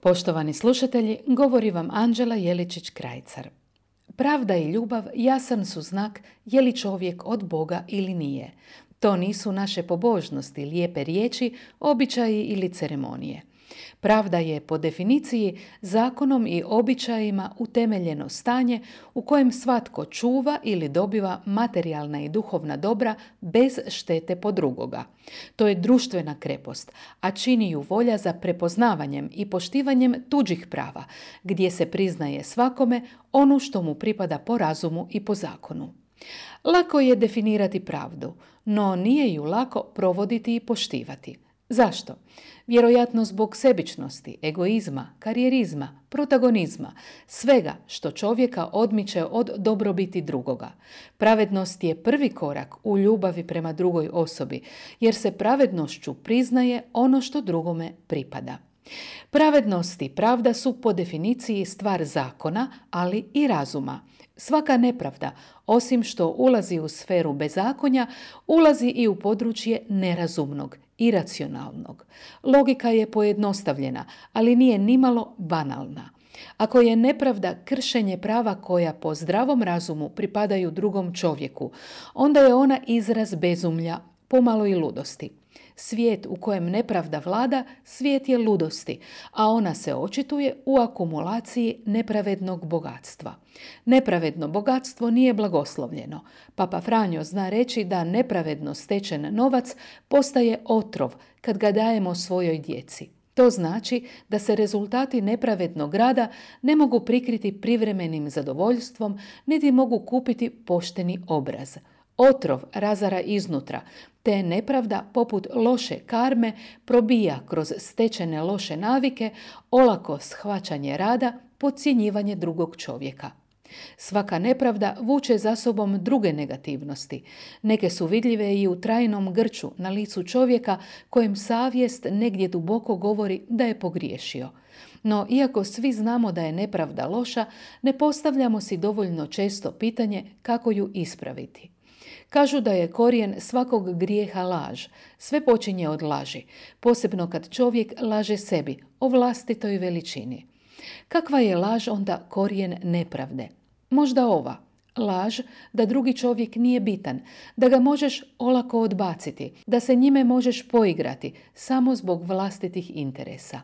Poštovani slušatelji, govori vam Anđela Jeličić-Krajcar. Pravda i ljubav jasan su znak je li čovjek od Boga ili nije. To nisu naše pobožnosti, lijepe riječi, običaji ili ceremonije. Pravda je po definiciji zakonom i običajima utemeljeno stanje u kojem svatko čuva ili dobiva materijalna i duhovna dobra bez štete po drugoga. To je društvena krepost, a čini ju volja za prepoznavanjem i poštivanjem tuđih prava, gdje se priznaje svakome ono što mu pripada po razumu i po zakonu. Lako je definirati pravdu, no nije ju lako provoditi i poštivati. Zašto? Vjerojatno zbog sebičnosti, egoizma, karijerizma, protagonizma, svega što čovjeka odmiče od dobrobiti drugoga. Pravednost je prvi korak u ljubavi prema drugoj osobi, jer se pravednošću priznaje ono što drugome pripada. Pravednost i pravda su po definiciji stvar zakona, ali i razuma. Svaka nepravda, osim što ulazi u sferu bezakonja, ulazi i u područje nerazumnog, iracionalnog. Logika je pojednostavljena, ali nije nimalo banalna. Ako je nepravda kršenje prava koja po zdravom razumu pripadaju drugom čovjeku, onda je ona izraz bezumlja, pomalo i ludosti. Svijet u kojem nepravda vlada, svijet je ludosti, a ona se očituje u akumulaciji nepravednog bogatstva. Nepravedno bogatstvo nije blagoslovljeno. Papa Franjo zna reći da nepravedno stečen novac postaje otrov kad ga dajemo svojoj djeci. To znači da se rezultati nepravednog rada ne mogu prikriti privremenim zadovoljstvom, niti mogu kupiti pošteni obraz. Otrov razara iznutra, te nepravda poput loše karme probija kroz stečene loše navike, olako shvaćanje rada, podcjenjivanje drugog čovjeka. Svaka nepravda vuče za sobom druge negativnosti. Neke su vidljive i u trajnom grču na licu čovjeka kojem savjest negdje duboko govori da je pogriješio. No, iako svi znamo da je nepravda loša, ne postavljamo si dovoljno često pitanje kako ju ispraviti. Kažu da je korijen svakog grijeha laž. Sve počinje od laži, posebno kad čovjek laže sebi o vlastitoj veličini. Kakva je laž onda korijen nepravde? Možda ova. Laž da drugi čovjek nije bitan, da ga možeš olako odbaciti, da se njime možeš poigrati samo zbog vlastitih interesa.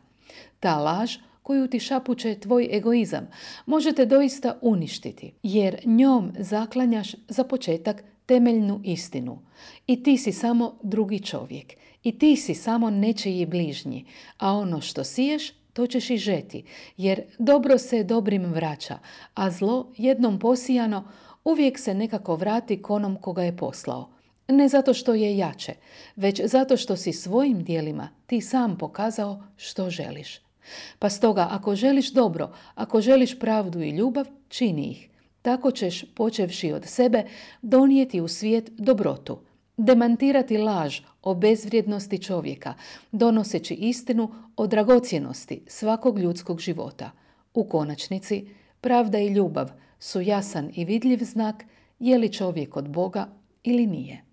Ta laž koju ti šapuće tvoj egoizam, možete doista uništiti, jer njom zaklanjaš za početak temeljnu istinu. I ti si samo drugi čovjek. I ti si samo nečiji bližnji. A ono što siješ, to ćeš i žeti. Jer dobro se dobrim vraća, a zlo jednom posijano uvijek se nekako vrati konom koga je poslao. Ne zato što je jače, već zato što si svojim dijelima ti sam pokazao što želiš. Pa stoga, ako želiš dobro, ako želiš pravdu i ljubav, čini ih. Tako ćeš, počevši od sebe, donijeti u svijet dobrotu, demantirati laž o bezvrijednosti čovjeka, donoseći istinu o dragocjenosti svakog ljudskog života. U konačnici, pravda i ljubav su jasan i vidljiv znak je li čovjek od Boga ili nije.